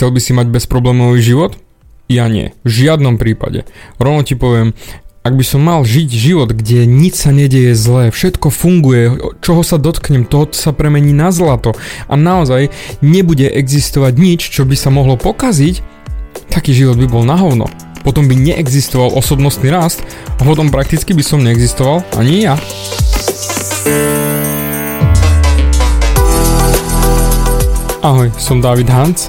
Chcel by si mať bezproblémový život? Ja nie, v žiadnom prípade. Rovno ti poviem, ak by som mal žiť život, kde nič sa nedieje zlé, všetko funguje, čoho sa dotknem, to sa premení na zlato a naozaj nebude existovať nič, čo by sa mohlo pokaziť, taký život by bol na hovno. Potom by neexistoval osobnostný rast a potom prakticky by som neexistoval ani ja. Ahoj, som David Hans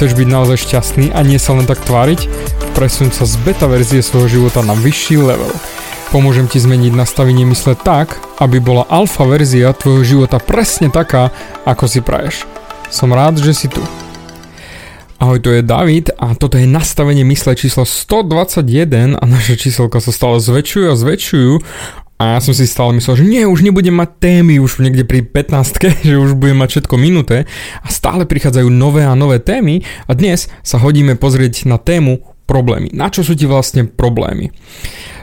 Chceš byť naozaj šťastný a nie sa len tak tváriť? Presuň sa z beta verzie svojho života na vyšší level. Pomôžem ti zmeniť nastavenie mysle tak, aby bola alfa verzia tvojho života presne taká, ako si praješ. Som rád, že si tu. Ahoj, to je David a toto je nastavenie mysle číslo 121 a naše číselka sa stále zväčšujú a zväčšujú a ja som si stále myslel, že nie, už nebudem mať témy, už niekde pri 15 že už budem mať všetko minuté a stále prichádzajú nové a nové témy a dnes sa hodíme pozrieť na tému problémy. Na čo sú ti vlastne problémy?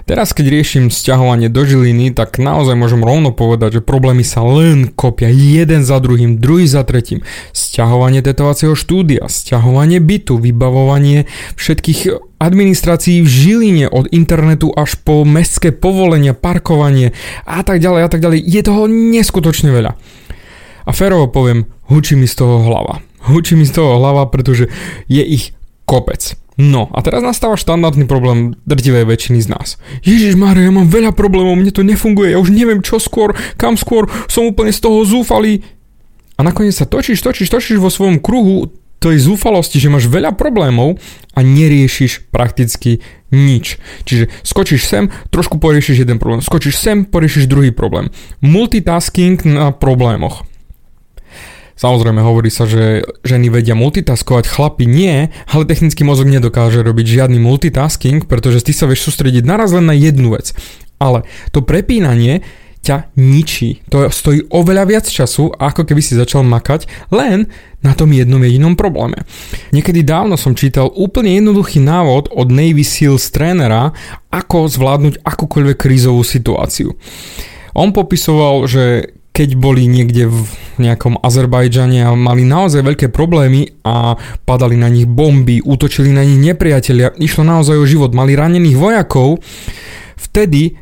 Teraz, keď riešim sťahovanie do Žiliny, tak naozaj môžem rovno povedať, že problémy sa len kopia jeden za druhým, druhý za tretím. Sťahovanie tetovacieho štúdia, sťahovanie bytu, vybavovanie všetkých administrácií v Žiline od internetu až po mestské povolenia, parkovanie a tak ďalej a tak ďalej. Je toho neskutočne veľa. A férovo poviem, hučí mi z toho hlava. Hučí mi z toho hlava, pretože je ich kopec. No a teraz nastáva štandardný problém drtivej väčšiny z nás. Ježiš Mária, ja mám veľa problémov, mne to nefunguje, ja už neviem čo skôr, kam skôr, som úplne z toho zúfalý. A nakoniec sa točíš, točíš, točíš vo svojom kruhu tej zúfalosti, že máš veľa problémov a neriešiš prakticky nič. Čiže skočíš sem, trošku poriešiš jeden problém, skočíš sem, poriešiš druhý problém. Multitasking na problémoch. Samozrejme hovorí sa, že ženy vedia multitaskovať, chlapi nie, ale technický mozog nedokáže robiť žiadny multitasking, pretože ty sa vieš sústrediť naraz len na jednu vec. Ale to prepínanie ťa ničí. To stojí oveľa viac času, ako keby si začal makať len na tom jednom jedinom probléme. Niekedy dávno som čítal úplne jednoduchý návod od Navy Seals trénera, ako zvládnuť akúkoľvek krízovú situáciu. On popisoval, že keď boli niekde v nejakom Azerbajdžane a mali naozaj veľké problémy a padali na nich bomby, útočili na nich nepriatelia, išlo naozaj o život, mali ranených vojakov, vtedy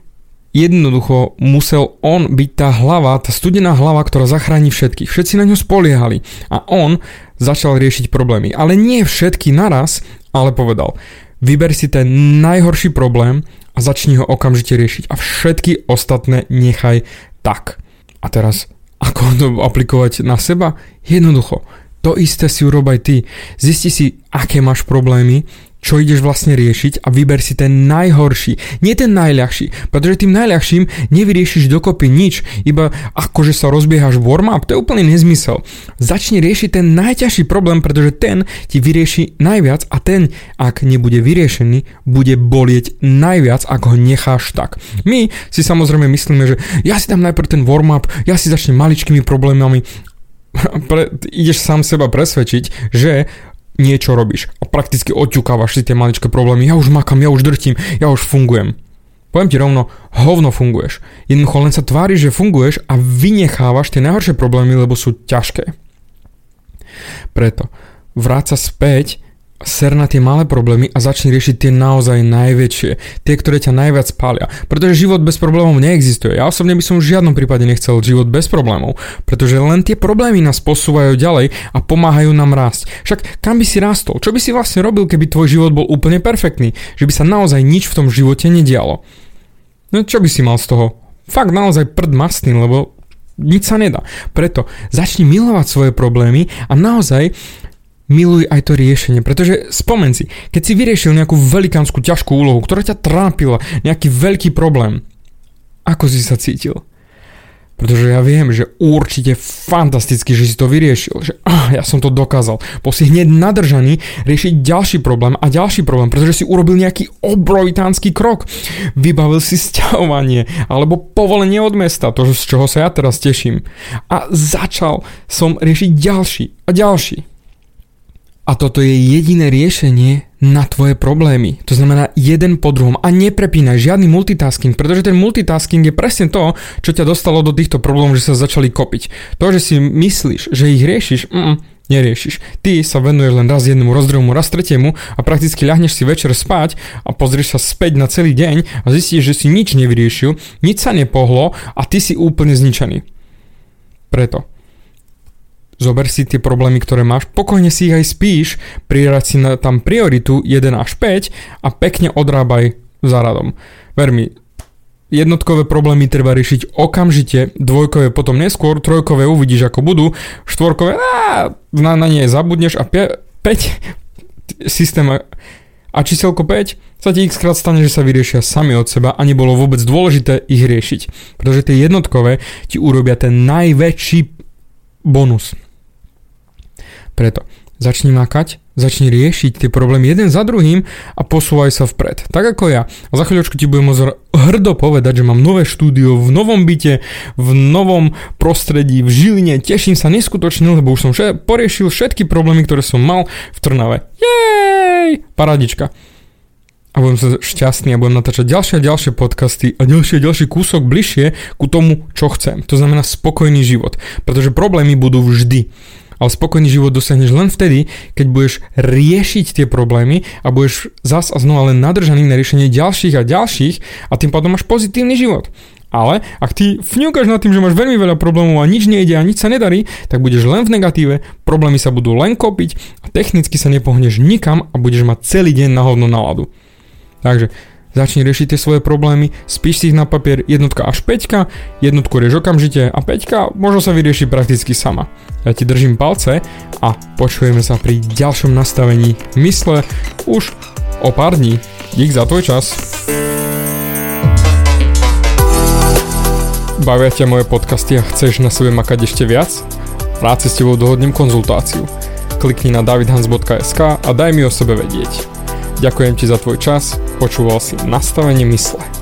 jednoducho musel on byť tá hlava, tá studená hlava, ktorá zachráni všetkých. Všetci na ňo spoliehali a on začal riešiť problémy. Ale nie všetky naraz, ale povedal, vyber si ten najhorší problém a začni ho okamžite riešiť a všetky ostatné nechaj tak. A teraz, ako to aplikovať na seba? Jednoducho, to isté si urob ty. Zisti si, aké máš problémy, čo ideš vlastne riešiť a vyber si ten najhorší, nie ten najľahší, pretože tým najľahším nevyriešiš dokopy nič, iba akože sa rozbiehaš warm-up, to je úplný nezmysel. Začni riešiť ten najťažší problém, pretože ten ti vyrieši najviac a ten, ak nebude vyriešený, bude bolieť najviac, ak ho necháš tak. My si samozrejme myslíme, že ja si dám najprv ten warm-up, ja si začnem maličkými problémami, pre, ideš sám seba presvedčiť, že niečo robíš a prakticky odťukávaš si tie maličké problémy, ja už makám, ja už drtím, ja už fungujem. Poviem ti rovno, hovno funguješ. Jednoducho len sa tváriš, že funguješ a vynechávaš tie najhoršie problémy, lebo sú ťažké. Preto vráť sa späť ser na tie malé problémy a začni riešiť tie naozaj najväčšie, tie, ktoré ťa najviac pália. Pretože život bez problémov neexistuje. Ja osobne by som v žiadnom prípade nechcel život bez problémov, pretože len tie problémy nás posúvajú ďalej a pomáhajú nám rásť. Však kam by si rástol? Čo by si vlastne robil, keby tvoj život bol úplne perfektný? Že by sa naozaj nič v tom živote nedialo? No čo by si mal z toho? Fakt naozaj prd mastný, lebo nič sa nedá. Preto začni milovať svoje problémy a naozaj miluj aj to riešenie, pretože spomen si, keď si vyriešil nejakú velikánsku ťažkú úlohu, ktorá ťa trápila, nejaký veľký problém, ako si sa cítil? Pretože ja viem, že určite fantasticky, že si to vyriešil, že ah, ja som to dokázal. Bol si hneď nadržaný riešiť ďalší problém a ďalší problém, pretože si urobil nejaký obrovitánsky krok. Vybavil si sťahovanie alebo povolenie od mesta, to z čoho sa ja teraz teším. A začal som riešiť ďalší a ďalší. A toto je jediné riešenie na tvoje problémy. To znamená jeden po druhom. A neprepínaj žiadny multitasking, pretože ten multitasking je presne to, čo ťa dostalo do týchto problémov, že sa začali kopiť. To, že si myslíš, že ich riešiš, mm, neriešiš. Ty sa venuješ len raz jednému, raz raz tretiemu a prakticky ľahneš si večer spať a pozrieš sa späť na celý deň a zistíš, že si nič nevyriešil, nič sa nepohlo a ty si úplne zničený. Preto Zober si tie problémy, ktoré máš, pokojne si ich aj spíš, prirať si na, tam prioritu 1 až 5 a pekne odrábaj za radom. Ver mi, jednotkové problémy treba riešiť okamžite, dvojkové potom neskôr, trojkové uvidíš ako budú, štvorkové á, na, na nie zabudneš a 5 systém a číselko 5 sa ti x krát stane, že sa vyriešia sami od seba a nebolo vôbec dôležité ich riešiť. Pretože tie jednotkové ti urobia ten najväčší bonus. Preto začni makať, začni riešiť tie problémy jeden za druhým a posúvaj sa vpred. Tak ako ja. A za chvíľočku ti budem môcť hrdo povedať, že mám nové štúdio v novom byte, v novom prostredí, v Žiline. Teším sa neskutočne, lebo už som vše, poriešil všetky problémy, ktoré som mal v Trnave. Jej! Paradička. A budem sa šťastný a budem natáčať ďalšie a ďalšie podcasty a ďalšie a ďalší kúsok bližšie ku tomu, čo chcem. To znamená spokojný život. Pretože problémy budú vždy. Ale spokojný život dosiahneš len vtedy, keď budeš riešiť tie problémy a budeš zas a znova len nadržaný na riešenie ďalších a ďalších a tým pádom máš pozitívny život. Ale ak ty fňukáš nad tým, že máš veľmi veľa problémov a nič nejde a nič sa nedarí, tak budeš len v negatíve, problémy sa budú len kopiť a technicky sa nepohneš nikam a budeš mať celý deň na hovno náladu. Takže Začni riešiť tie svoje problémy, spíš si ich na papier jednotka až 5, jednotku rieš okamžite a 5 možno sa vyrieši prakticky sama. Ja ti držím palce a počujeme sa pri ďalšom nastavení mysle už o pár dní. Dík za tvoj čas. Bavia ťa moje podcasty a chceš na sebe makať ešte viac? Rád si s tebou dohodnem konzultáciu. Klikni na davidhans.sk a daj mi o sebe vedieť. Ďakujem ti za tvoj čas, počúval si nastavenie mysle.